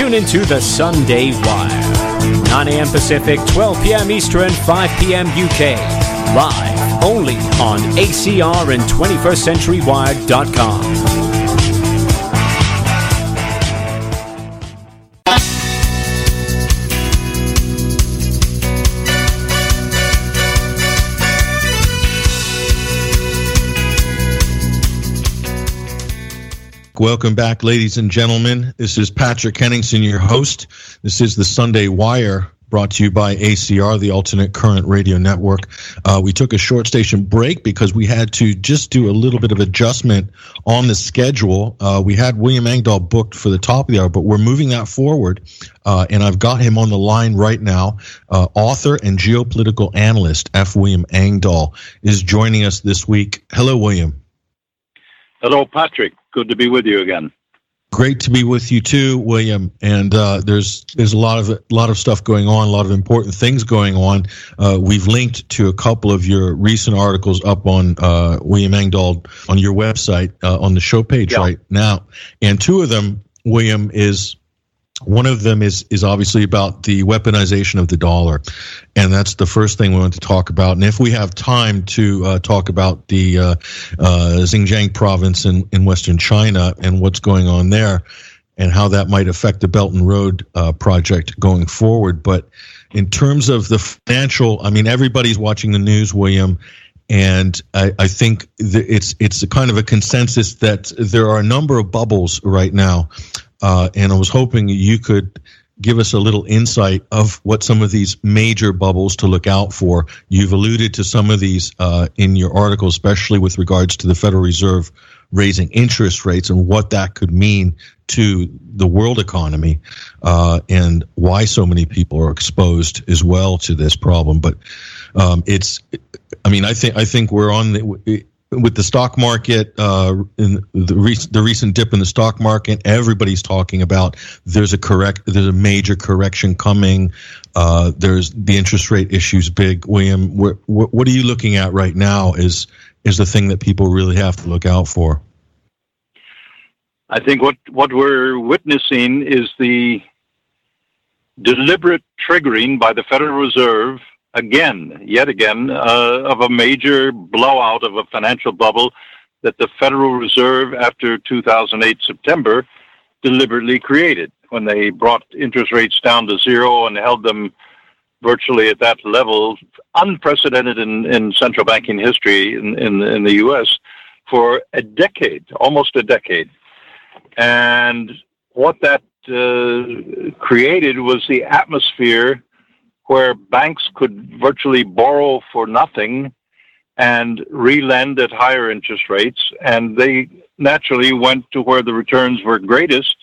Tune into the Sunday Wire. 9 a.m. Pacific, 12 p.m. Eastern, 5 p.m. UK. Live only on ACR and 21stCenturyWire.com. Welcome back, ladies and gentlemen. This is Patrick Henningsen, your host. This is the Sunday Wire brought to you by ACR, the Alternate Current Radio Network. Uh, we took a short station break because we had to just do a little bit of adjustment on the schedule. Uh, we had William Engdahl booked for the top of the hour, but we're moving that forward. Uh, and I've got him on the line right now. Uh, author and geopolitical analyst F. William Engdahl is joining us this week. Hello, William. Hello, Patrick good to be with you again. Great to be with you too, William. And uh, there's there's a lot of a lot of stuff going on, a lot of important things going on. Uh, we've linked to a couple of your recent articles up on uh, William Engdahl on your website uh, on the show page yeah. right now, and two of them, William, is one of them is is obviously about the weaponization of the dollar, and that's the first thing we want to talk about. And if we have time to uh, talk about the uh, uh, Xinjiang province in, in Western China and what's going on there, and how that might affect the Belt and Road uh, project going forward. But in terms of the financial, I mean, everybody's watching the news, William, and I, I think it's it's kind of a consensus that there are a number of bubbles right now uh, and I was hoping you could give us a little insight of what some of these major bubbles to look out for. You've alluded to some of these uh, in your article, especially with regards to the Federal Reserve raising interest rates and what that could mean to the world economy uh, and why so many people are exposed as well to this problem. But um, it's, I mean, I think I think we're on the with the stock market, uh, in the, recent the recent dip in the stock market, everybody's talking about there's a correct, there's a major correction coming. Uh, there's the interest rate issues big. William, what, what are you looking at right now? Is is the thing that people really have to look out for? I think what what we're witnessing is the deliberate triggering by the Federal Reserve again, yet again, uh, of a major blowout of a financial bubble that the Federal Reserve, after 2008 September, deliberately created when they brought interest rates down to zero and held them virtually at that level, unprecedented in, in central banking history in, in, in the U.S. for a decade, almost a decade. And what that uh, created was the atmosphere where banks could virtually borrow for nothing and relend at higher interest rates. And they naturally went to where the returns were greatest.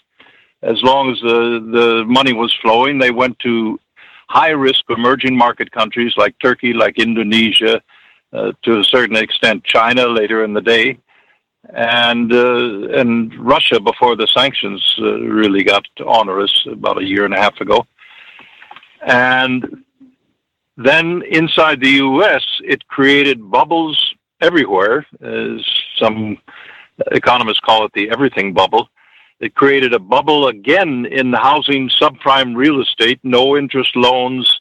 As long as the, the money was flowing, they went to high risk emerging market countries like Turkey, like Indonesia, uh, to a certain extent China later in the day, and uh, and Russia before the sanctions uh, really got onerous about a year and a half ago. And then inside the US, it created bubbles everywhere, as some economists call it the everything bubble. It created a bubble again in housing, subprime real estate, no interest loans,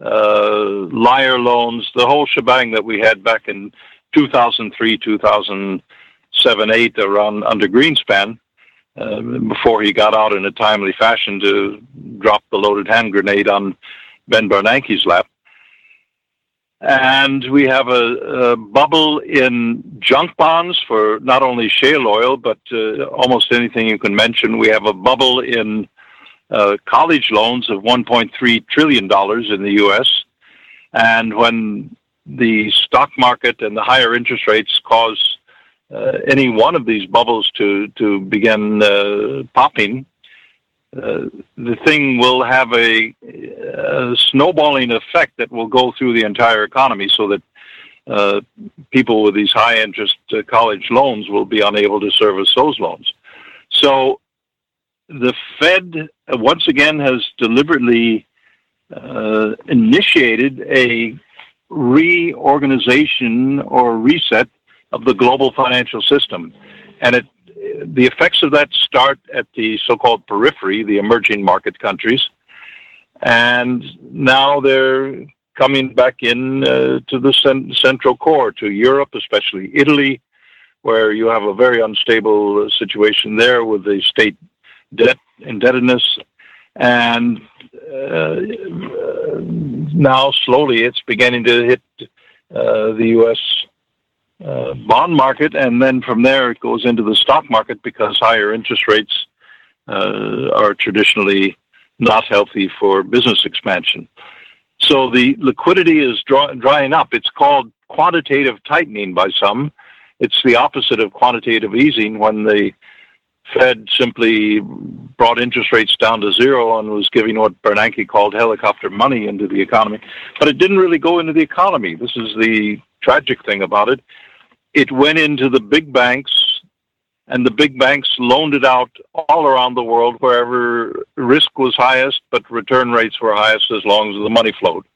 uh, liar loans, the whole shebang that we had back in 2003, 2007, 8, around under Greenspan. Uh, before he got out in a timely fashion to drop the loaded hand grenade on Ben Bernanke's lap. And we have a, a, bubble in junk bonds for not only shale oil, but uh, almost anything you can mention. We have a bubble in uh, college loans of $1.3 trillion in the U.S. And when the stock market and the higher interest rates cause uh, any one of these bubbles to, to begin uh, popping, uh, the thing will have a, a, snowballing effect that will go through the entire economy so that uh, people with these high interest uh, college loans will be unable to service those loans. So the Fed, once again, has deliberately initiated a reorganization or reset of the global financial system. And it the effects of that start at the so-called periphery, the emerging market countries, and now they're coming back in uh, to the cent- central core, to Europe, especially Italy, where you have a very unstable situation there with the state debt indebtedness, and uh, now slowly it's beginning to hit uh, the U.S. Uh, bond market, and then from there it goes into the stock market because higher interest rates uh, are traditionally not healthy for business expansion. So the liquidity is draw- drying up. It's called quantitative tightening by some. It's the opposite of quantitative easing when the Fed simply brought interest rates down to zero and was giving what Bernanke called helicopter money into the economy. But it didn't really go into the economy. This is the tragic thing about it it went into the big banks, and the big banks loaned it out all around the world wherever risk was highest, but return rates were highest as long as the money flowed.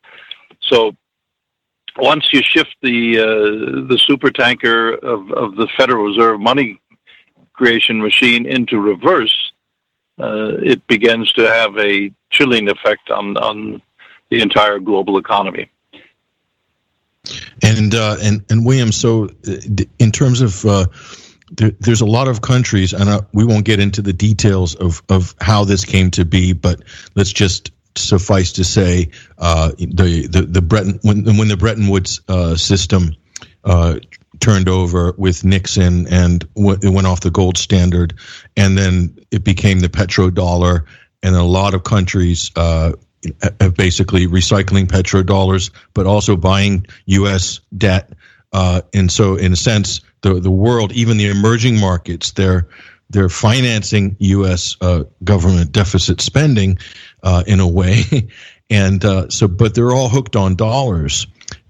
So once you shift the uh, the super tanker of, of the Federal Reserve money creation machine into reverse, uh, it begins to have a chilling effect on on the entire global economy. And uh, and and William, so uh, in terms of uh, there, there's a lot of countries, and uh, we won't get into the details of of how this came to be, but let's just suffice to say uh, the the the Bretton when when the Bretton Woods uh, system turned over with Nixon and w- it went off the gold standard, and then it became the petrodollar, and a lot of countries uh, basically recycling petrodollars, but also buying U.S. debt. Uh, and so, in a sense, the the world, even the emerging markets, they're they're financing U.S. Uh, government deficit spending uh, in a way, and uh, so, but they're all hooked on dollars,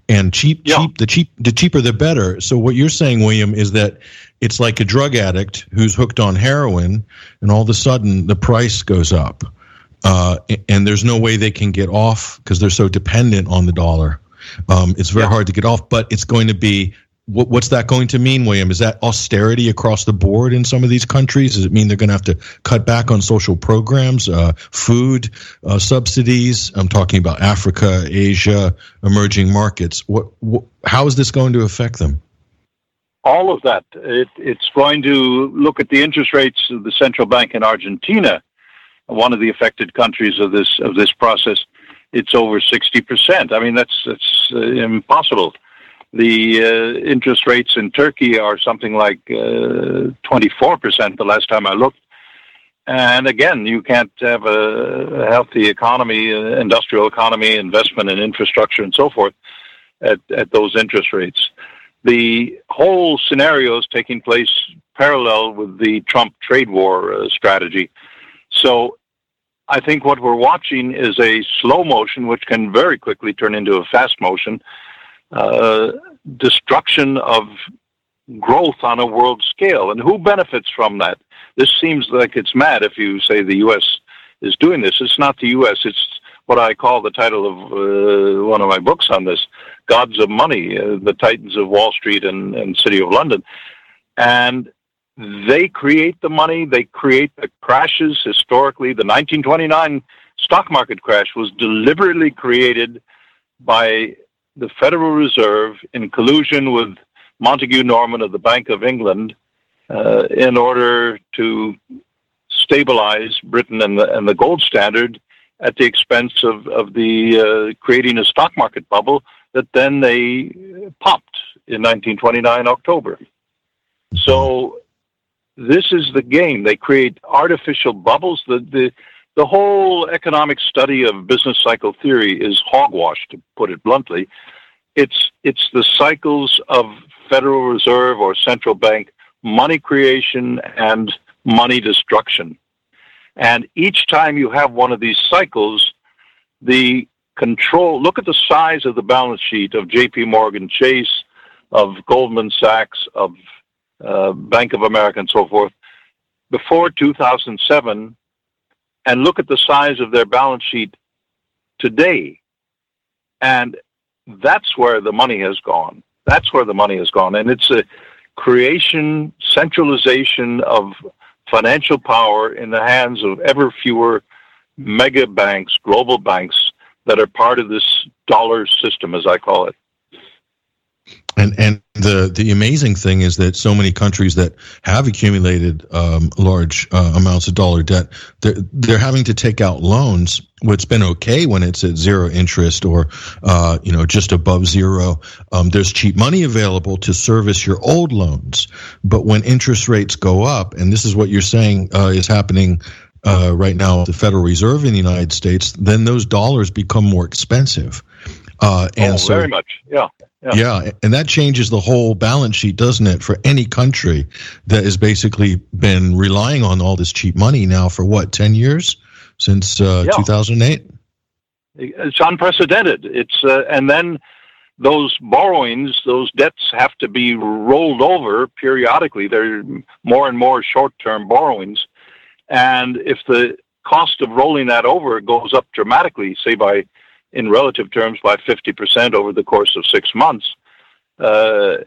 and cheap, yeah. cheap, the cheap, the cheaper the better. So, what you're saying, William, is that it's like a drug addict who's hooked on heroin, and all of a sudden the price goes up uh, and there's no way they can get off because they're so dependent on the dollar. Um, it's very yeah. hard to get off, but it's going to be. What, what's that going to mean, William? Is that austerity across the board in some of these countries? Does it mean they're going to have to cut back on social programs, uh, food uh, subsidies? I'm talking about Africa, Asia, emerging markets. What, what, how is this going to affect them? all of that. It, it's going to look at the interest rates of the central bank in Argentina one of the affected countries of this of this process, it's over sixty percent. I mean, that's that's uh, impossible. The uh, interest rates in Turkey are something like uh, twenty four percent. The last time I looked, and again, you can't have a, healthy economy, uh, industrial economy, investment in infrastructure, and so forth at at those interest rates. The whole scenario is taking place parallel with the Trump trade war uh, strategy so I think what we're watching is a slow motion, which can very quickly turn into a fast motion, uh, destruction of growth on a world scale. And who benefits from that? This seems like it's mad if you say the U.S. is doing this. It's not the U.S., it's what I call the title of uh, one of my books on this Gods of Money, uh, the Titans of Wall Street and, and City of London. And they create the money, they create the crashes. Historically, the 1929 stock market crash was deliberately created by the Federal Reserve in collusion with Montagu Norman of the Bank of England uh, in order to stabilize Britain and the, and the gold standard at the expense of, of the uh, creating a stock market bubble that then they popped in 1929 October. So this is the game. They create artificial bubbles. The, the, the whole economic study of business cycle theory is hogwash, to put it bluntly. It's, it's the cycles of Federal Reserve or central bank money creation and money destruction. And each time you have one of these cycles, the control, look at the size of the balance sheet of JP Morgan Chase, of Goldman Sachs, of uh, Bank of America, and so forth, before 2007, and look at the size of their balance sheet today. And that's where the money has gone. That's where the money has gone. And it's a creation, centralization of financial power in the hands of ever fewer mega banks, global banks that are part of this dollar system, as I call it. And and the the amazing thing is that so many countries that have accumulated um, large uh, amounts of dollar debt, they're they're having to take out loans. What's been okay when it's at zero interest or uh, you know just above zero. Um, there's cheap money available to service your old loans, but when interest rates go up, and this is what you're saying uh, is happening uh, right now at the Federal Reserve in the United States, then those dollars become more expensive. Uh, and oh, so, very much, yeah. Yeah. Yeah, and that changes the whole balance sheet, doesn't it, for any country that has basically been relying on all this cheap money now for what, 10 years since uh, yeah. 2008? It's unprecedented. It's uh, and then those borrowings, those debts have to be rolled over periodically. They're more and more short-term borrowings, and if the cost of rolling that over goes up dramatically, say by, in relative terms, by 50% over the course of six months, uh,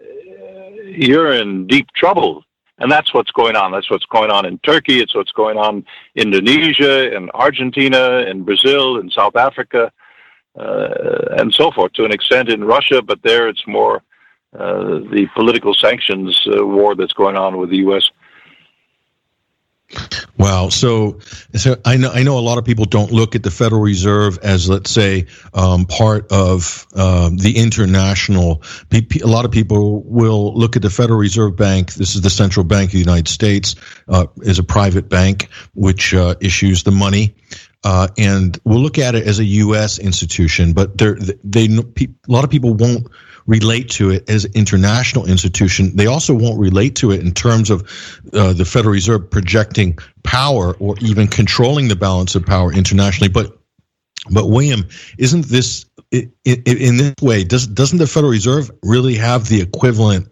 you're in deep trouble. And that's what's going on. That's what's going on in Turkey. It's what's going on in Indonesia, in Argentina, in Brazil, in South Africa, uh, and so forth. To an extent in Russia, but there it's more uh, the political sanctions uh, war that's going on with the U.S. Wow. So, so I know I know a lot of people don't look at the Federal Reserve as, let's say, um, part of um, the international. A lot of people will look at the Federal Reserve Bank. This is the central bank of the United States. Uh, is a private bank which uh, issues the money. Uh, and we'll look at it as a U.S. institution, but they, they, a lot of people won't relate to it as international institution. They also won't relate to it in terms of uh, the Federal Reserve projecting power or even controlling the balance of power internationally. But but William, isn't this in, in this way? Does doesn't the Federal Reserve really have the equivalent?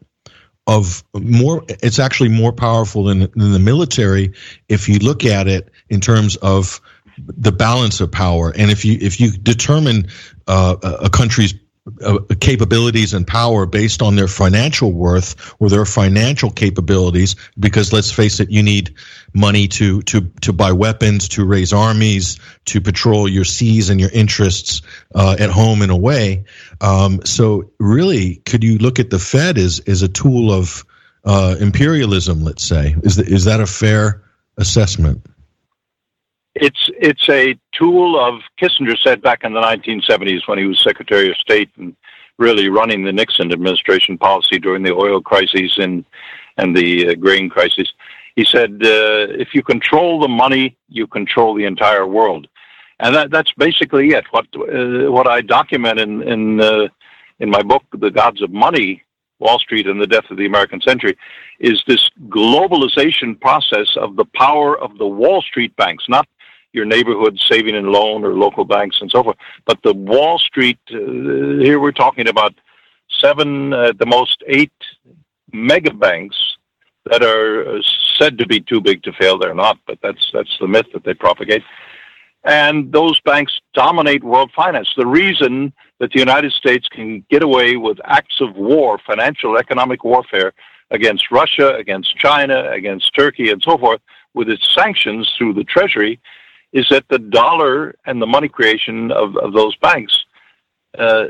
Of more, it's actually more powerful than, than the military if you look at it in terms of the balance of power. And if you if you determine uh, a country's uh, capabilities and power based on their financial worth or their financial capabilities because let's face it you need money to to to buy weapons to raise armies to patrol your seas and your interests uh, at home and away um, so really could you look at the fed as as a tool of uh, imperialism let's say? Is is that a fair assessment it's it's a tool of Kissinger said back in the 1970s when he was Secretary of State and really running the Nixon administration policy during the oil crises and and the uh, grain crisis. He said, uh, "If you control the money, you control the entire world," and that that's basically it. What uh, what I document in in uh, in my book, The Gods of Money, Wall Street and the Death of the American Century, is this globalization process of the power of the Wall Street banks, not your neighborhood saving and loan or local banks and so forth. But the Wall Street, uh, here we're talking about seven, uh, the most eight mega banks that are said to be too big to fail. They're not, but that's that's the myth that they propagate. And those banks dominate world finance. The reason that the United States can get away with acts of war, financial, economic warfare against Russia, against China, against Turkey, and so forth, with its sanctions through the Treasury, is that the dollar and the money creation of, of those banks uh,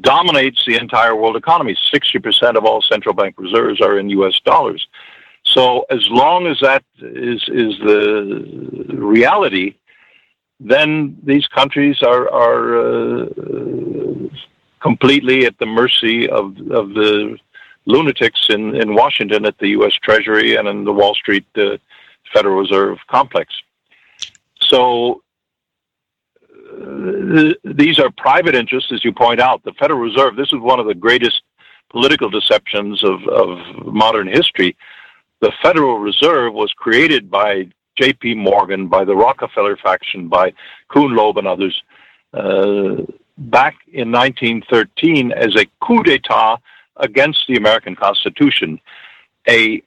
dominates the entire world economy. 60% of all central bank reserves are in US dollars. So as long as that is, is the reality, then these countries are, are uh, completely at the mercy of, of the lunatics in, in Washington at the U.S. Treasury and in the Wall Street uh, Federal Reserve complex. So uh, these are private interests, as you point out. The Federal Reserve, this is one of the greatest political deceptions of, of modern history. The Federal Reserve was created by J.P. Morgan, by the Rockefeller faction, by Kuhn Loeb and others, uh, back in 1913 as a coup d'etat against the American Constitution. A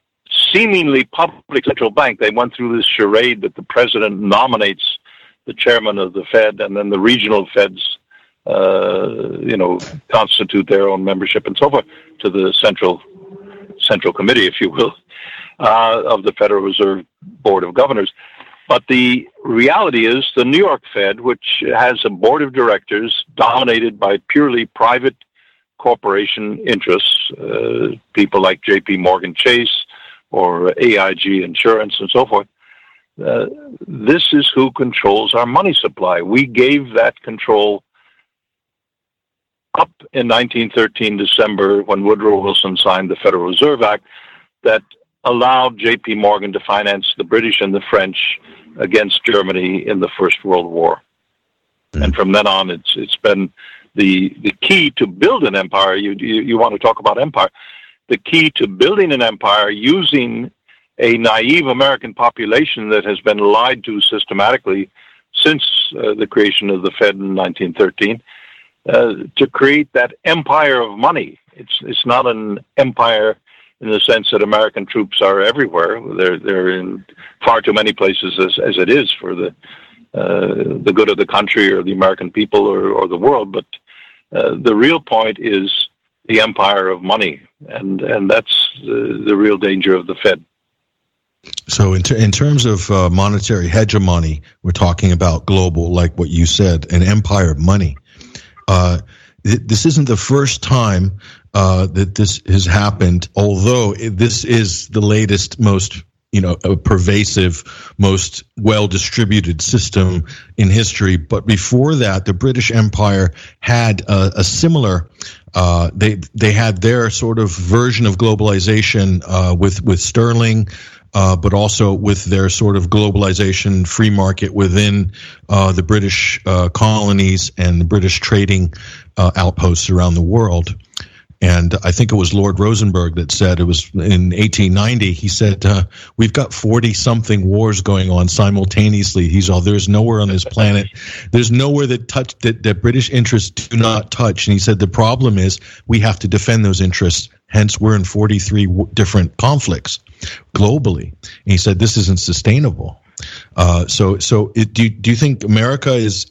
seemingly public central bank. They went through this charade that the president nominates the chairman of the Fed, and then the regional Feds, uh, you know, constitute their own membership and so forth to the central Central Committee, if you will, uh, of the Federal Reserve Board of Governors. But the reality is the New York Fed, which has a board of directors dominated by purely private corporation interests, uh, people like J.P. Morgan Chase or AIG Insurance and so forth, uh, this is who controls our money supply. We gave that control up in 1913 December when Woodrow Wilson signed the Federal Reserve Act that allowed J.P. Morgan to finance the British and the French against Germany in the First World War. Mm. And from then on, it's it's been the the key to build an empire. You, you you want to talk about empire? The key to building an empire using a naive American population that has been lied to systematically since uh, the creation of the Fed in 1913 uh, to create that empire of money. It's it's not an empire in the sense that American troops are everywhere. They're they're in far too many places as as it is for the uh, the good of the country or the American people or, or the world. But uh, the real point is the empire of money, and and that's the, the real danger of the Fed. So, in, ter- in terms of uh, monetary hegemony, we're talking about global, like what you said, an empire of money. Uh, this isn't the first time uh, that this has happened, although this is the latest, most you know, a pervasive, most well distributed system in history. But before that, the British Empire had a, a similar. Uh, they they had their sort of version of globalization uh, with with sterling, uh, but also with their sort of globalization free market within uh, the British uh, colonies and the British trading outposts around the world. And I think it was Lord Rosenberg that said it was in 1890. He said, uh, "We've got 40 something wars going on simultaneously." He's all there's nowhere on this planet, there's nowhere that touch that, that British interests do not touch. And he said the problem is we have to defend those interests. Hence, we're in 43 w- different conflicts globally. And he said this isn't sustainable. Uh, so, so it, do do you think America is?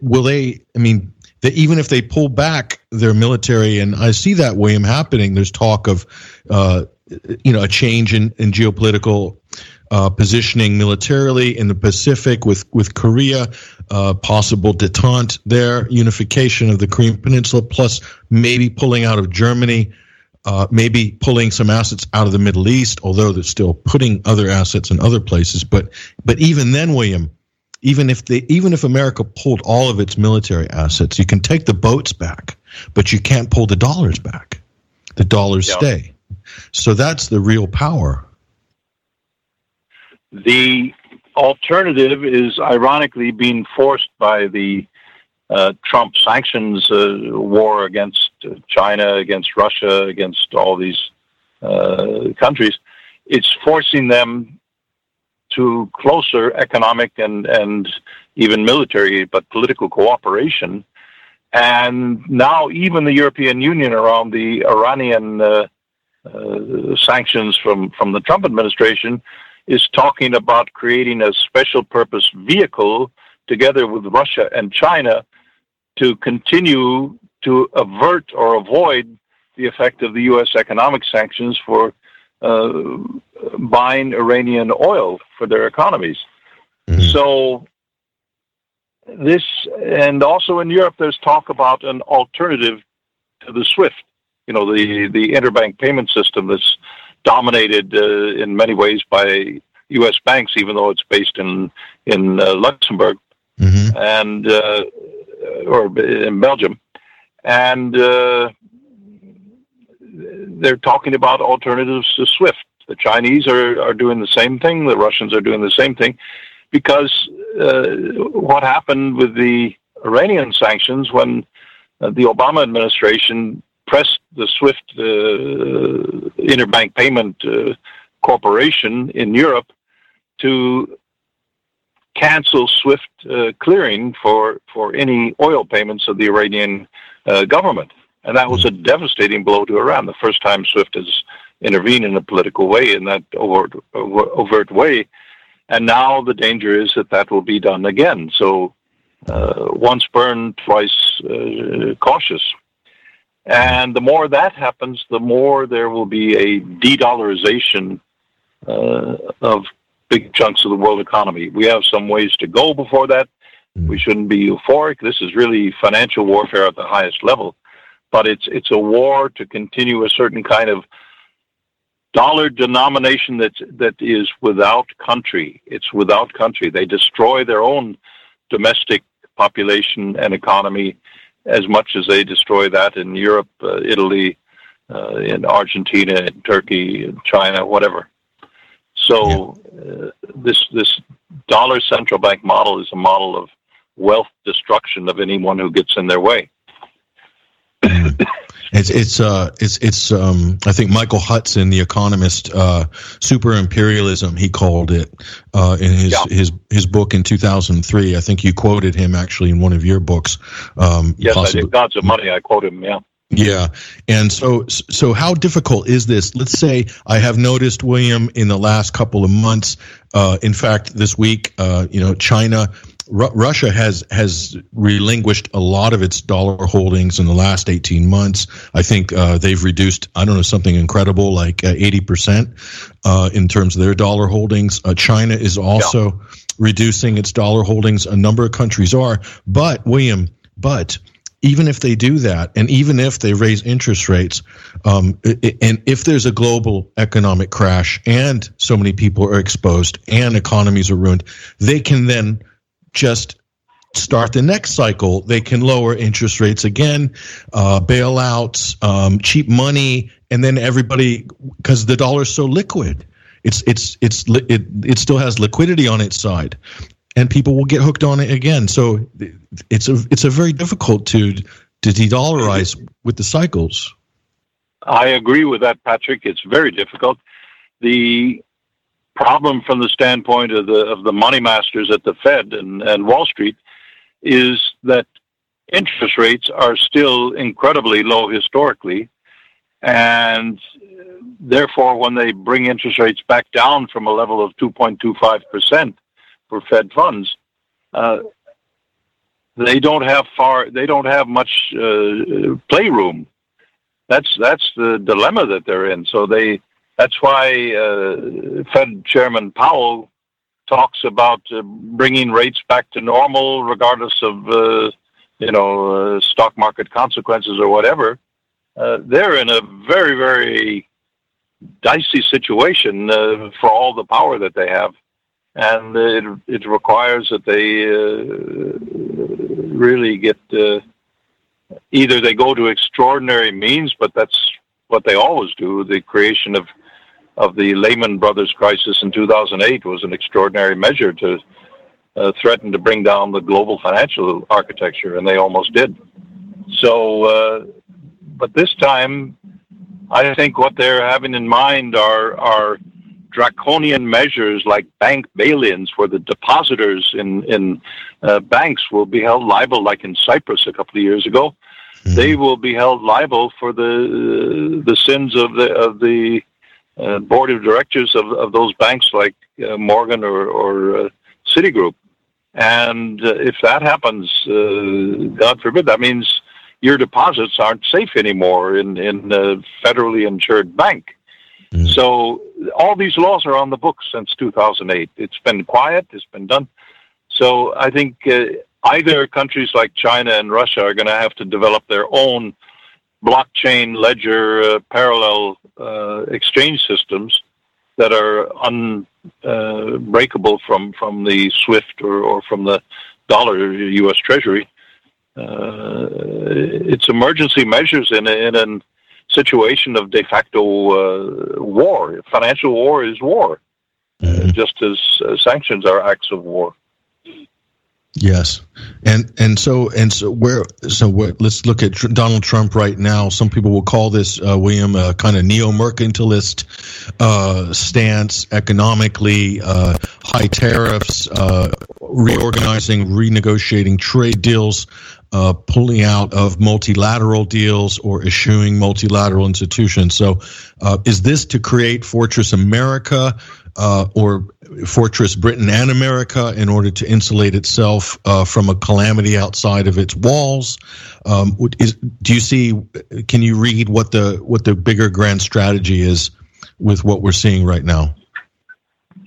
Will they? I mean, that even if they pull back their military, and I see that William happening. There's talk of, uh, you know, a change in, in geopolitical uh, positioning militarily in the Pacific with with Korea, uh, possible detente there, unification of the Korean Peninsula, plus maybe pulling out of Germany. Uh, maybe pulling some assets out of the Middle East, although they're still putting other assets in other places. But but even then, William, even if they even if America pulled all of its military assets, you can take the boats back, but you can't pull the dollars back. The dollars yeah. stay. So that's the real power. The alternative is ironically being forced by the uh, Trump sanctions uh, war against China, against Russia, against all these uh, countries. It's forcing them to closer economic and, and even military, but political cooperation. And now, even the European Union around the Iranian uh, uh, sanctions from, from the Trump administration is talking about creating a special purpose vehicle together with Russia and China to continue to avert or avoid the effect of the U.S. economic sanctions for buying Iranian oil for their economies. Mm-hmm. So this, and also in Europe, there's talk about an alternative to the SWIFT. You know, the the interbank payment system that's dominated uh, in many ways by U.S. banks, even though it's based in in uh, Luxembourg mm-hmm. and uh, or in Belgium, and uh, they're talking about alternatives to SWIFT. The Chinese are, are doing the same thing. The Russians are doing the same thing because uh, what happened with the Iranian sanctions when uh, the Obama administration pressed the SWIFT uh, interbank payment uh, corporation in Europe to cancel SWIFT uh, clearing for, for any oil payments of the Iranian uh, government. And that was a devastating blow to Iran. The first time SWIFT has intervened in a political way, in that overt, overt way. And now the danger is that that will be done again. So uh, once burned, twice uh, cautious. And the more that happens, the more there will be a de-dollarization uh, of big chunks of the world economy. We have some ways to go before that. Mm. We shouldn't be euphoric. This is really financial warfare at the highest level, but it's it's a war to continue a certain kind of dollar denomination that that is without country. It's without country. They destroy their own domestic population and economy as much as they destroy that in Europe, uh, Italy, uh, in Argentina, in Turkey, in China, whatever. So uh, this this dollar central bank model is a model of wealth destruction of anyone who gets in their way. It's it's uh it's it's um I think Michael Hudson, the economist, uh, super imperialism he called it uh, in his yeah. his his book in two thousand three. I think you quoted him actually in one of your books. Um, yes, possibly. I did. Gods of Money. I quote him. Yeah. Yeah. And so, so how difficult is this? Let's say I have noticed, William, in the last couple of months, uh, in fact, this week, uh, you know, China Russia has has relinquished a lot of its dollar holdings in the last 18 months. I think uh, they've reduced, I don't know, something incredible like uh, 80% uh, in terms of their dollar holdings. Uh, China is also yeah. reducing its dollar holdings. A number of countries are. But, William, but even if they do that, and even if they raise interest rates, um, and if there's a global economic crash and so many people are exposed and economies are ruined, they can then just start the next cycle. They can lower interest rates again, uh, bailouts, um, cheap money, and then everybody because the dollar is so liquid. It's it's it's it it still has liquidity on its side, and people will get hooked on it again. So it's a it's a very difficult to to de-dollarize with the cycles. I agree with that, Patrick. It's very difficult. The problem from the standpoint of the of the money masters at the Fed and, and Wall Street is that interest rates are still incredibly low historically, and therefore, when they bring interest rates back down from a level of 2.25 percent for Fed funds, uh, they don't have far. They don't have much uh, playroom. That's that's the dilemma that they're in. So they that's why uh, Fed Chairman Powell talks about uh, bringing rates back to normal, regardless of uh, you know uh, stock market consequences or whatever. Uh, they're in a very very dicey situation uh, for all the power that they have, and it it requires that they really get either they go to extraordinary means, but that's what they always do: the creation of of the Lehman Brothers crisis in 2008 was an extraordinary measure to uh, threaten to bring down the global financial architecture, and they almost did. So, uh, but this time, I think what they're having in mind are are draconian measures like bank bail-ins, where the depositors in in uh, banks will be held liable, like in Cyprus a couple of years ago. Mm-hmm. They will be held liable for the the sins of the of the uh, board of directors of, of those banks like uh, Morgan or, or uh, Citigroup. And uh, if that happens, uh, God forbid, that means your deposits aren't safe anymore in, in a federally insured bank. Mm. So all these laws are on the books since 2008. It's been quiet, it's been done. So I think uh, either countries like China and Russia are going to have to develop their own blockchain ledger uh, parallel uh, exchange systems that are unbreakable uh, from from the SWIFT or, or from the dollar U.S. Treasury. Uh, it's emergency measures in a, in a situation of de facto uh, war. Financial war is war, mm-hmm. just as sanctions are acts of war. Yes, and and so and so where so where, let's look at Donald Trump right now. Some people will call this uh, William a kind of neo mercantilist uh, stance economically, uh, high tariffs, uh, reorganizing, renegotiating trade deals, uh, pulling out of multilateral deals or eschewing multilateral institutions. So, uh, is this to create Fortress America uh, or Fortress Britain and America in order to insulate itself uh, from a calamity outside of its walls? Um, is, do you see? Can you read what the what the bigger grand strategy is with what we're seeing right now?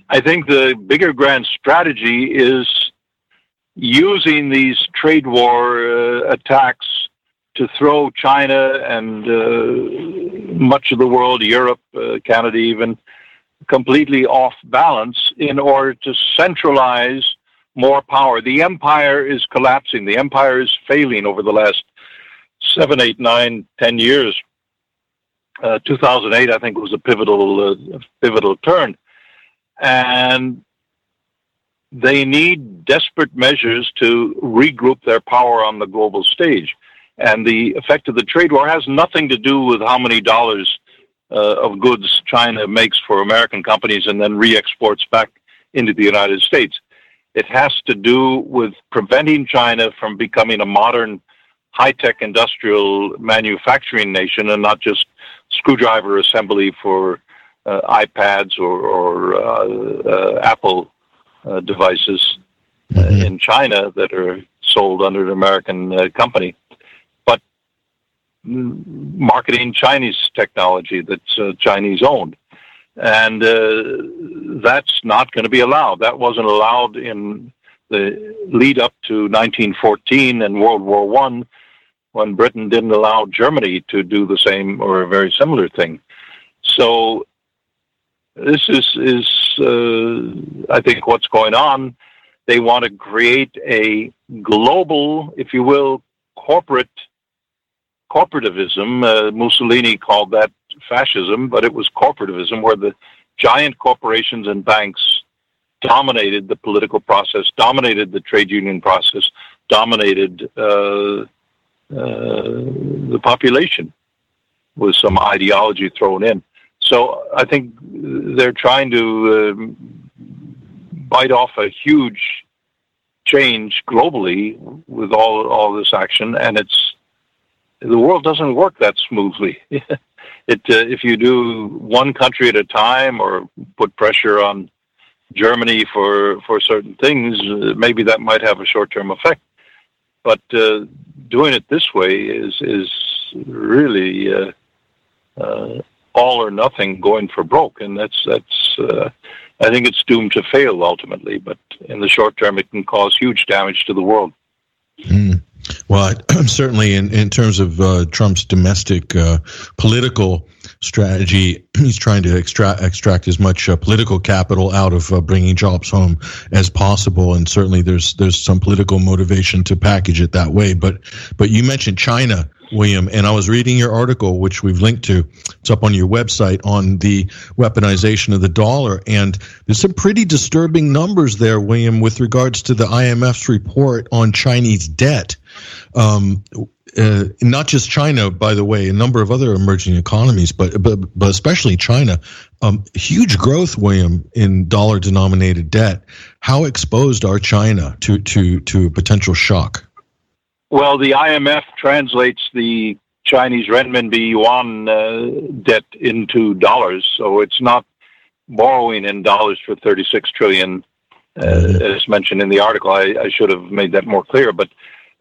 I think the bigger grand strategy is using these trade war uh, attacks to throw China and uh, much of the world, Europe, uh, Canada even, completely off balance in order to centralize more power. The empire is collapsing. The empire is failing over the last seven, eight, nine, ten years. Uh, 2008, I think, was a pivotal uh, pivotal turn, and they need desperate measures to regroup their power on the global stage. And the effect of the trade war has nothing to do with how many dollars of goods China makes for American companies and then re-exports back into the United States. It has to do with preventing China from becoming a modern high-tech industrial manufacturing nation and not just screwdriver assembly for uh, iPads or, or uh, uh Apple uh, devices uh, mm-hmm. in China that are sold under an American company marketing Chinese technology that's uh, Chinese owned. And uh, that's not going to be allowed. That wasn't allowed in the lead up to 1914 and World War One, when Britain didn't allow Germany to do the same or a very similar thing. So this is is uh, I think what's going on. They want to create a global, if you will, corporate corporativism. Uh, Mussolini called that fascism, but it was corporativism, where the giant corporations and banks dominated the political process, dominated the trade union process, dominated uh, uh, the population with some ideology thrown in. So I think they're trying to um, bite off a huge change globally with all all this action, and it's the world doesn't work that smoothly. it uh, if you do one country at a time or put pressure on Germany for for certain things, uh, maybe that might have a short term effect. But uh, doing it this way is is really uh, uh, all or nothing, going for broke, and that's that's. Uh, I think it's doomed to fail ultimately, but in the short term, it can cause huge damage to the world. Mm. Well, certainly in, in terms of uh, Trump's domestic uh, political strategy, he's trying to extract extract as much uh, political capital out of uh, bringing jobs home as possible, and certainly there's there's some political motivation to package it that way. But but you mentioned China. William, and I was reading your article, which we've linked to. It's up on your website on the weaponization of the dollar. And there's some pretty disturbing numbers there, William, with regards to the IMF's report on Chinese debt. Um, uh, not just China, by the way, a number of other emerging economies, but but, but especially China, um, huge growth, William, in dollar-denominated debt. How exposed are China to to to a potential shock? Well, the IMF translates the Chinese renminbi yuan uh, debt into dollars, so it's not borrowing in dollars for 36 trillion, uh, as mentioned in the article. I, I, should have made that more clear, but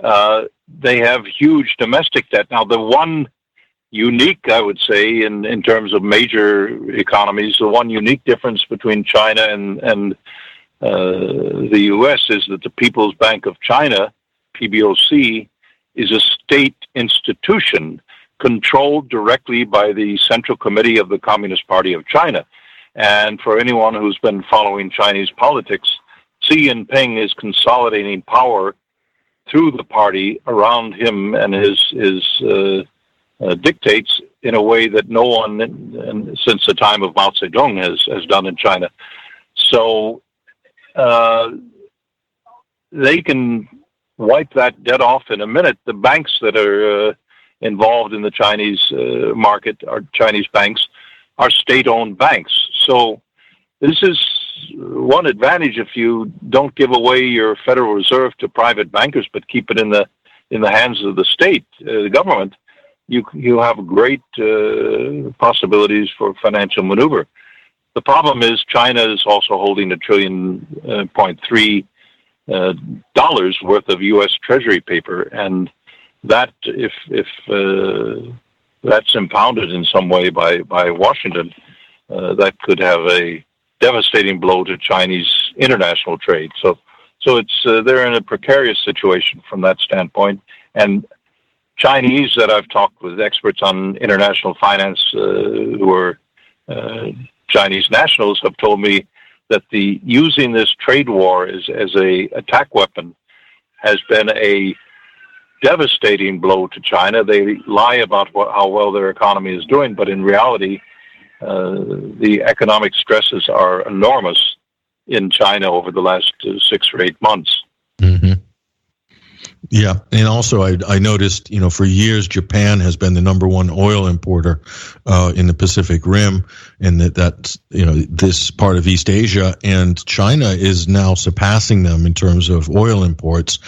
uh, they have huge domestic debt. Now, the one unique, I would say, in, in terms of major economies, the one unique difference between China and, and uh, the U.S. is that the People's Bank of China, PBOC, is a state institution controlled directly by the Central Committee of the Communist Party of China. And for anyone who's been following Chinese politics, Xi Jinping is consolidating power through the party around him and his his uh, uh, dictates in a way that no one in, since the time of Mao Zedong has has done in China. So uh, they can wipe that debt off in a minute. The banks that are uh, involved in the Chinese uh, market are Chinese banks, are state-owned banks. So this is one advantage if you don't give away your Federal Reserve to private bankers, but keep it in the in the hands of the state, uh, the government. You you have great uh, possibilities for financial maneuver. The problem is China is also holding a trillion uh, point three uh, dollars worth of U.S. Treasury paper, and that if if uh, that's impounded in some way by by Washington, uh, that could have a devastating blow to Chinese international trade. So, so it's uh, they're in a precarious situation from that standpoint. And Chinese that I've talked with experts on international finance uh, who are Chinese nationals have told me that the using this trade war as as a attack weapon has been a devastating blow to China. They lie about what, how well their economy is doing, but in reality, uh, the economic stresses are enormous in China over the last uh, six or eight months. Mm-hmm. Yeah, and also I, I noticed, you know, for years Japan has been the number one oil importer uh, in the Pacific Rim, and that that's you know this part of East Asia, and China is now surpassing them in terms of oil imports,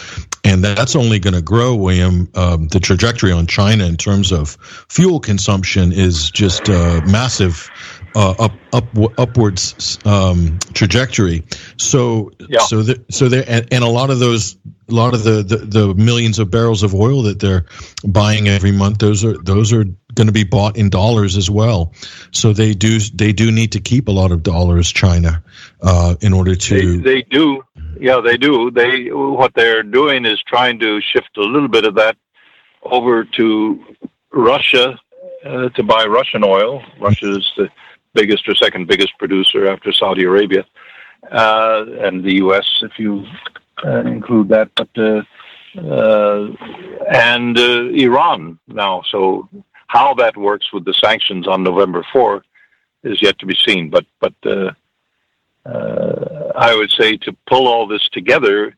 and that's only going to grow. William, um, the trajectory on China in terms of fuel consumption is just uh, massive uh, up up upwards um, trajectory. So yeah. so the, so there and, and, a lot of those a lot of the, the, the millions of barrels of oil that they're buying every month those are those are going to be bought in dollars as well. So they do they do need to keep a lot of dollars China uh, in order to they, they do yeah they do they what they're doing is trying to shift a little bit of that over to Russia uh, to buy Russian oil. Russia is the biggest or second biggest producer after Saudi Arabia uh, and the U.S. if you uh, include that, but uh, uh, and uh, Iran now. So how that works with the sanctions on November 4 is yet to be seen. But but I would say to pull all this together,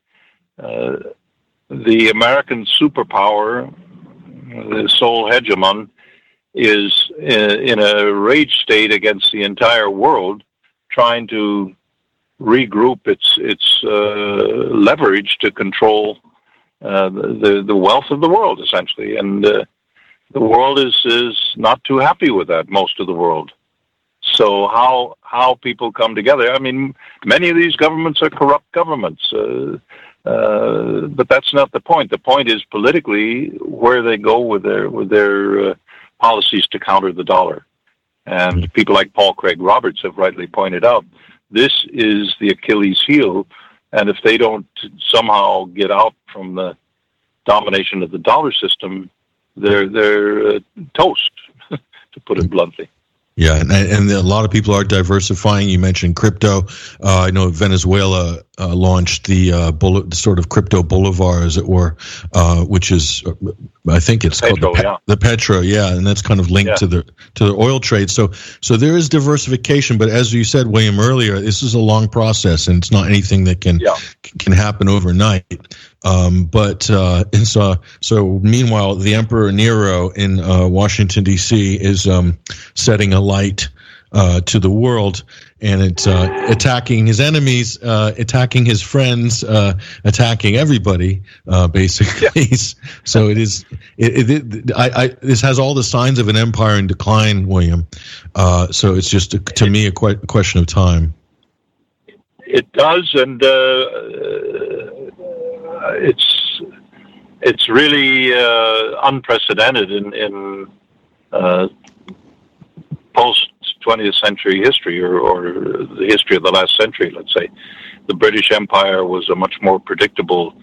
the American superpower, the sole hegemon, is in a rage state against the entire world, trying to regroup its its uh, leverage to control uh, the the wealth of the world, essentially, and uh, the world is is not too happy with that. Most of the world. So how how people come together? I mean, many of these governments are corrupt governments. Uh, uh, but that's not the point. The point is politically where they go with their with their uh, policies to counter the dollar. And people like Paul Craig Roberts have rightly pointed out this is the Achilles heel. And if they don't somehow get out from the domination of the dollar system, they're they're uh, toast, to put it bluntly. Yeah, and, and a lot of people are diversifying. You mentioned crypto. Uh, I know Venezuela uh, launched the uh, bullet, sort of crypto boulevard, as it were, uh, which is, I think it's Petro, called the, yeah. the, Petro. Yeah, and that's kind of linked yeah. to the to the oil trade. So, so there is diversification, but as you said, William earlier, this is a long process, and it's not anything that can yeah. can happen overnight. Um, but uh, so, uh, so meanwhile, the Emperor Nero in uh, Washington D.C. is um, setting a light uh, to the world, and it's uh, attacking his enemies, uh, attacking his friends, attacking everybody, basically. Yeah. so it is. It, it, it, I, I, this has all the signs of an empire in decline, William. so it's just to me a, que- a question of time. It does, and it's it's really uh, unprecedented in, in uh, post 20th century history or, or, the history of the last century, let's say. The British Empire was a much more predictable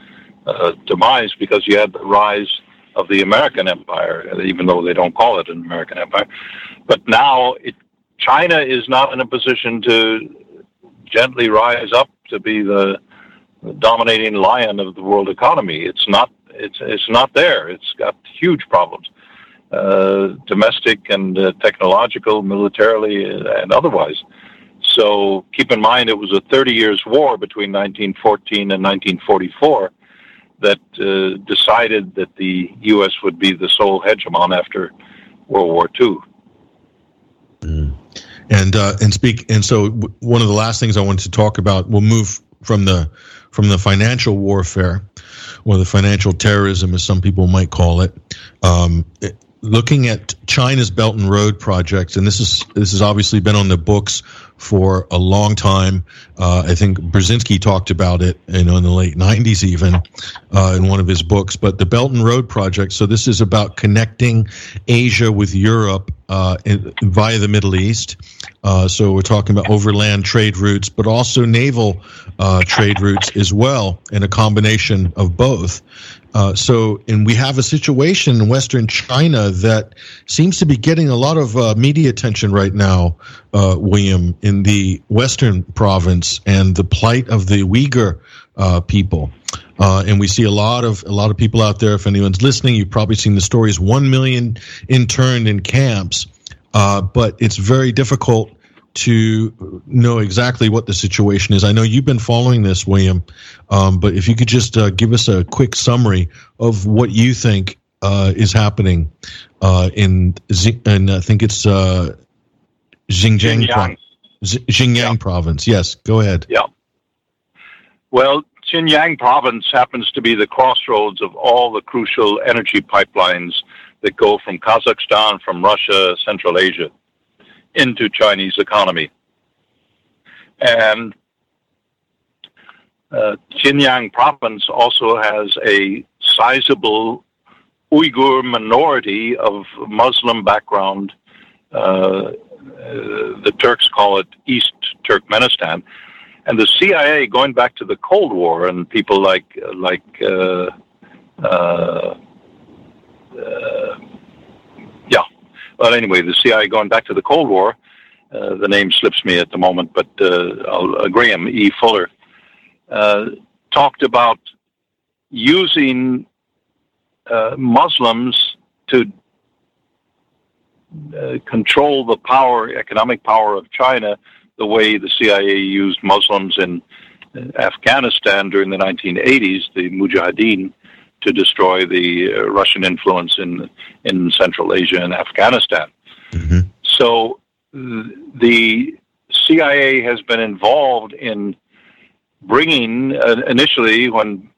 uh, demise because you had the rise of the American Empire, even though they don't call it an American Empire. But now it, China is not in a position to gently rise up to be the dominating lion of the world economy. It's not. It's it's not there. It's got huge problems, domestic and uh, technological, militarily and otherwise. So keep in mind, it was a 30 years war between 1914 and 1944 that uh, decided that the U.S. would be the sole hegemon after World War II. Mm. and uh, and speak. And so, one of the last things I wanted to talk about, we'll move from the from the financial warfare or the financial terrorism, as some people might call it. Um, it looking at China's Belt and Road project, and this is this has obviously been on the books for a long time. Uh, I think Brzezinski talked about it, you know, in the late '90s, even uh, in one of his books. But the Belt and Road project. So this is about connecting Asia with Europe uh, in, via the Middle East. Uh, so we're talking about overland trade routes, but also naval uh, trade routes as well, and a combination of both. Uh, so, and we have a situation in Western China that seems to be getting a lot of uh, media attention right now, uh, William, in the Western province and the plight of the Uyghur uh, people. Uh, and we see a lot of a lot of people out there. If anyone's listening, you've probably seen the stories. One million interned in camps, but it's very difficult to know exactly what the situation is. I know you've been following this, William, um, but if you could just uh, give us a quick summary of what you think uh, is happening uh, in, and I think it's uh, Xinjiang, Xinjiang. Xinjiang yeah. province. Yes, go ahead. Yeah. Well, Xinjiang province happens to be the crossroads of all the crucial energy pipelines that go from Kazakhstan, from Russia, Central Asia into Chinese economy. And uh, Xinjiang province also has a sizable Uyghur minority of Muslim background. Uh, uh, the Turks call it East Turkmenistan, and the CIA, going back to the Cold War, and people like like uh, uh, but anyway, the CIA going back to the Cold War, uh, the name slips me at the moment, but uh, uh, Graham E. Fuller uh, talked about using uh, Muslims to control the power, economic power of China, the way the CIA used Muslims in Afghanistan during the 1980s, the Mujahideen to destroy the uh, Russian influence in in Central Asia and Afghanistan. Mm-hmm. So the CIA has been involved in bringing uh, initially when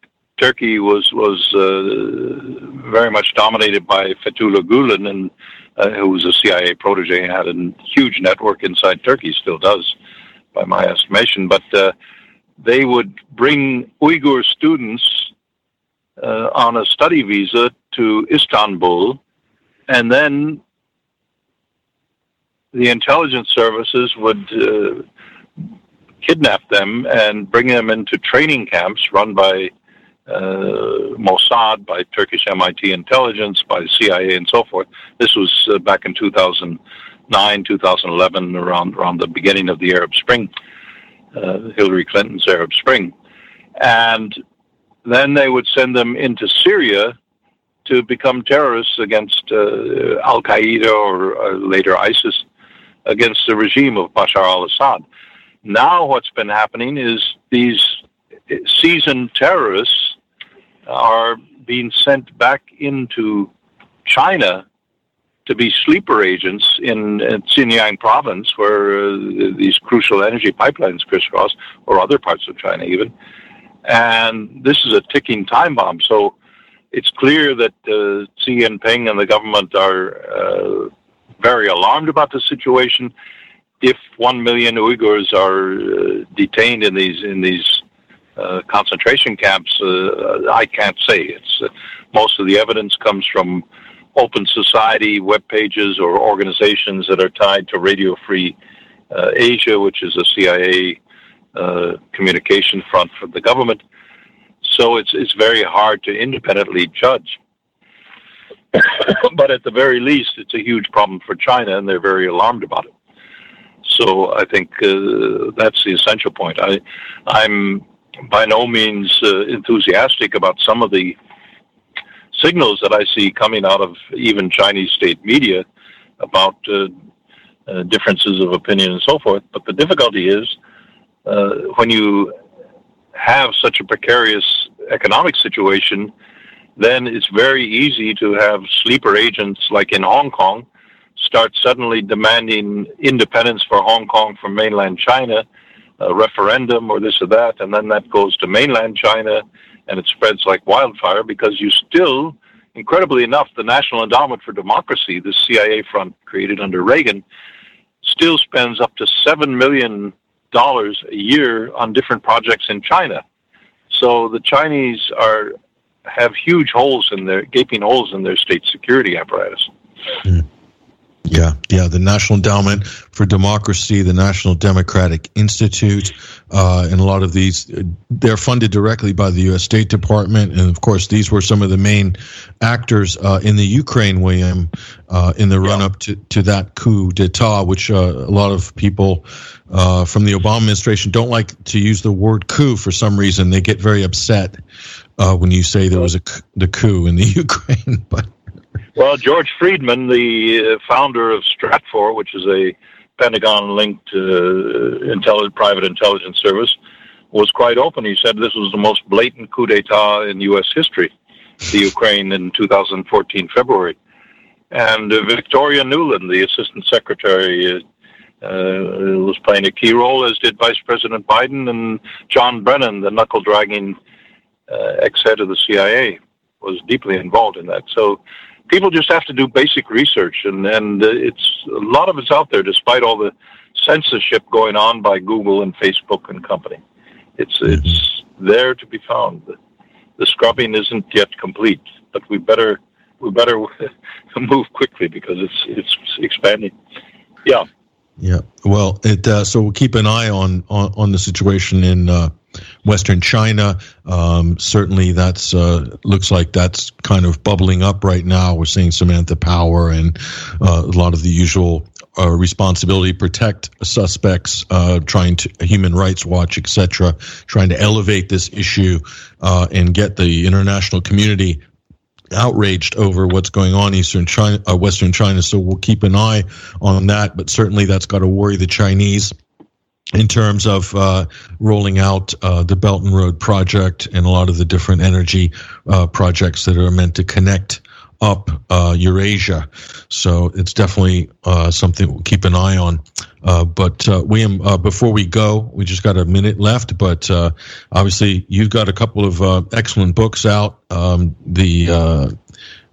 Turkey was was uh, very much dominated by Fethullah Gulen, and uh, who was a CIA protege, had a huge network inside Turkey, still does, by my estimation. But uh, they would bring Uyghur students uh, on a study visa to Istanbul, and then the intelligence services would uh, kidnap them and bring them into training camps run by uh, Mossad, by Turkish MIT intelligence, by CIA, and so forth. This was uh, back in 2009, 2011, around around the beginning of the Arab Spring, uh, Hillary Clinton's Arab Spring, and then they would send them into Syria to become terrorists against uh, Al Qaeda or uh, later ISIS against the regime of Bashar al Assad. Now, what's been happening is these seasoned terrorists are being sent back into China to be sleeper agents in, in Xinjiang province, where uh, these crucial energy pipelines crisscross, or other parts of China even and this is a ticking time bomb. So it's clear that uh, Xi Jinping and the government are uh, very alarmed about the situation. If one million Uyghurs are uh, detained in these in these uh, concentration camps, uh, I can't say. It's uh, most of the evidence comes from open society web pages or organizations that are tied to Radio Free Asia, which is a CIA uh, communication front for the government. So it's it's very hard to independently judge. but at the very least, it's a huge problem for China, and they're very alarmed about it. So I think uh, that's the essential point. I, I'm by no means uh, enthusiastic about some of the signals that I see coming out of even Chinese state media about uh, uh differences of opinion and so forth. But the difficulty is uh, when you have such a precarious economic situation, then it's very easy to have sleeper agents like in Hong Kong start suddenly demanding independence for Hong Kong from mainland China, a referendum or this or that, and then that goes to mainland China and it spreads like wildfire because you still, incredibly enough, the National Endowment for Democracy, the CIA front created under Reagan, still spends up to $7 million a year on different projects in China. So the Chinese are have huge holes in their gaping holes in their state security apparatus. Mm. Yeah, yeah. The National Endowment for Democracy, the National Democratic Institute, uh, and a lot of these, they're funded directly by the U.S. State Department. And of course, these were some of the main actors uh, in the Ukraine, William, uh, in the run up to, to that coup d'etat, which uh, a lot of people uh, from the Obama administration don't like to use the word coup for some reason. They get very upset uh, when you say there was a the coup in the Ukraine, but well, George Friedman, the uh, founder of Stratfor, which is a Pentagon-linked uh, private intelligence service, was quite open. He said this was the most blatant coup d'état in U.S. history, the Ukraine in 2014 February. And uh, Victoria Nuland, the assistant secretary, uh, was playing a key role, as did Vice President Biden and John Brennan, the knuckle-dragging uh, ex-head of the CIA, was deeply involved in that. So people just have to do basic research, and and uh, it's a lot of it's out there, despite all the censorship going on by Google and Facebook and company. It's mm-hmm. it's there to be found. The, the scrubbing isn't yet complete, but we better we better move quickly because it's it's expanding. Yeah. Yeah. Well, it uh, so we'll keep an eye on on, on the situation in uh, Western China. Um, certainly, that's uh, looks like that's kind of bubbling up right now. We're seeing Samantha Power and uh, a lot of the usual uh, responsibility protect suspects, uh, trying to Human Rights Watch, etc., trying to elevate this issue uh, and get the international community outraged over what's going on eastern China, uh, Western China. So we'll keep an eye on that. But certainly, that's got to worry the Chinese in terms of uh, rolling out uh, the Belt and Road project and a lot of the different energy uh, projects that are meant to connect up uh, Eurasia. So it's definitely uh, something we'll keep an eye on. Uh, but William, before we go, we just got a minute left. But obviously, you've got a couple of excellent books out. Um, the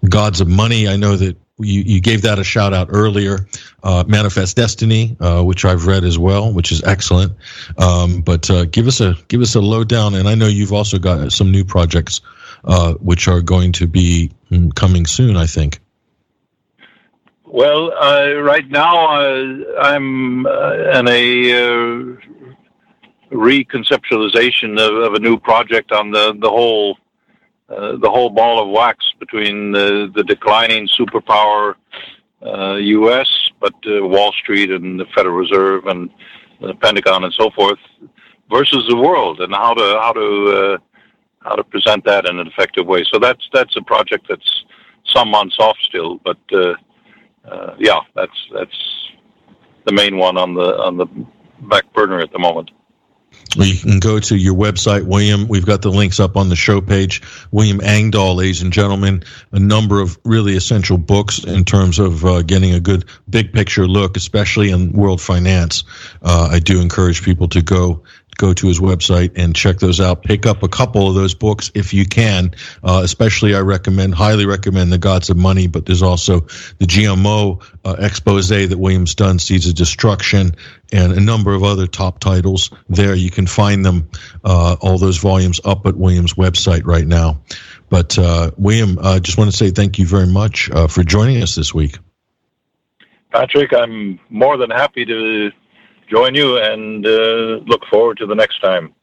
Gods of Money. I know that you, you gave that a shout out earlier. Uh, Manifest Destiny, uh, which I've read as well, which is excellent. Um, but uh, give us a give us a lowdown, and I know you've also got some new projects uh, which are going to be mm, coming soon. I think. Well, uh, right now uh, I'm in a reconceptualization of, of, a new project on the the whole the whole ball of wax between the, the declining superpower uh, U.S., but uh, Wall Street and the Federal Reserve and the Pentagon and so forth, versus the world, and how to how to uh, how to present that in an effective way. So that's that's a project that's some months off still, but uh, yeah, that's that's the main one on the on the back burner at the moment. You can go to your website, William. We've got the links up on the show page. William Engdahl, ladies and gentlemen, a number of really essential books in terms of uh, getting a good big picture look, especially in world finance. Uh, I do encourage people to go go to his website and check those out. Pick up a couple of those books if you can. Uh, especially, I recommend, highly recommend The Gods of Money, but there's also the GMO uh, expose that Williams done, Seeds of Destruction, and a number of other top titles there. You can find them, uh, all those volumes up at Williams' website right now. But uh, William, I just want to say thank you very much uh, for joining us this week. Patrick, I'm more than happy to join you and uh, look forward to the next time.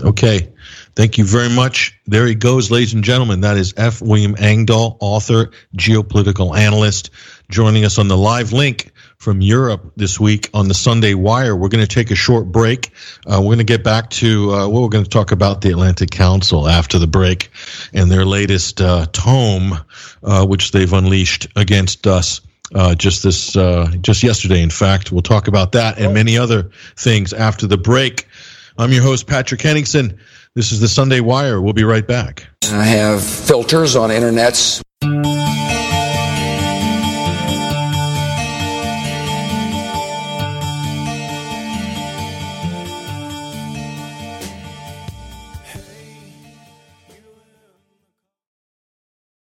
Okay. Thank you very much. There he goes, ladies and gentlemen. That is F. William Engdahl, author, geopolitical analyst, joining us on the live link from Europe this week on the Sunday Wire. We're going to take a short break. Uh, we're going to get back to uh, what we're going to talk about the Atlantic Council after the break and their latest uh, tome, uh, which they've unleashed against us uh, just this uh, just yesterday. In fact, we'll talk about that and many other things after the break. I'm your host Patrick Henningsen. This is the Sunday Wire. We'll be right back. I have filters on internets